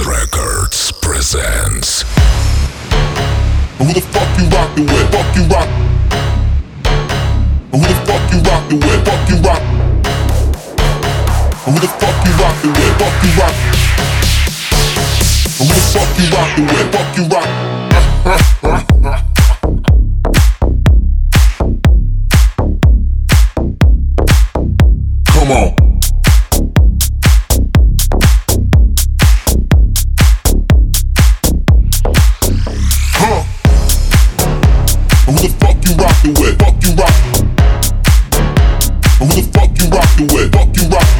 Records presents. Who the fuck you rockin' with? Fuck you rock. Who the fuck you rockin' with? Fuck you rock. Who the fuck you rockin' with? Fuck you rock. Who the fuck you rockin' with? Fuck you rock. Who the fuck you rockin' with? Fuck you rock.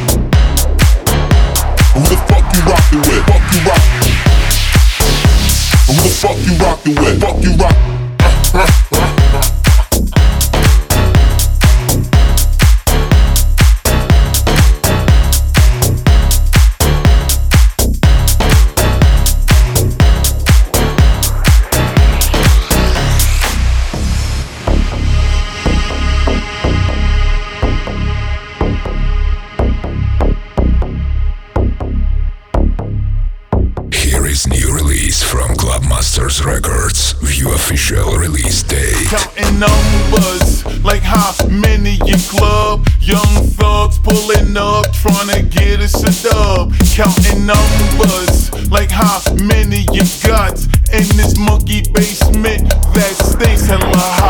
Release from Clubmasters Records. View official release date. Counting numbers, like how many your club. Young thugs pulling up, trying to get us a dub. Counting numbers, like how many you got. In this monkey basement that stinks hella hot.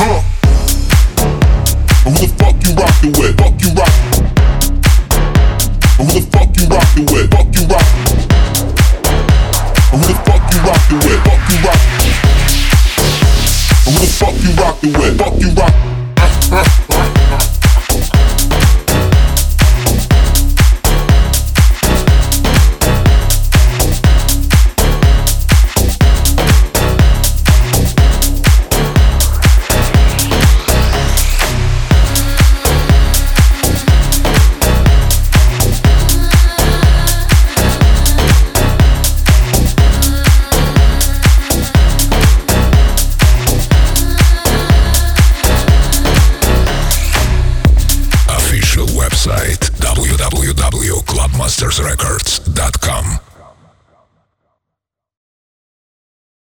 And who the fuck you rockin' with? Fuck you rock. And who the fuck you rockin' with? Fuck you rock. And who the fuck you rockin' with? Fuck you rock. And who the fuck you rockin' with? Fuck you rock. Www.clubmastersrecords.com.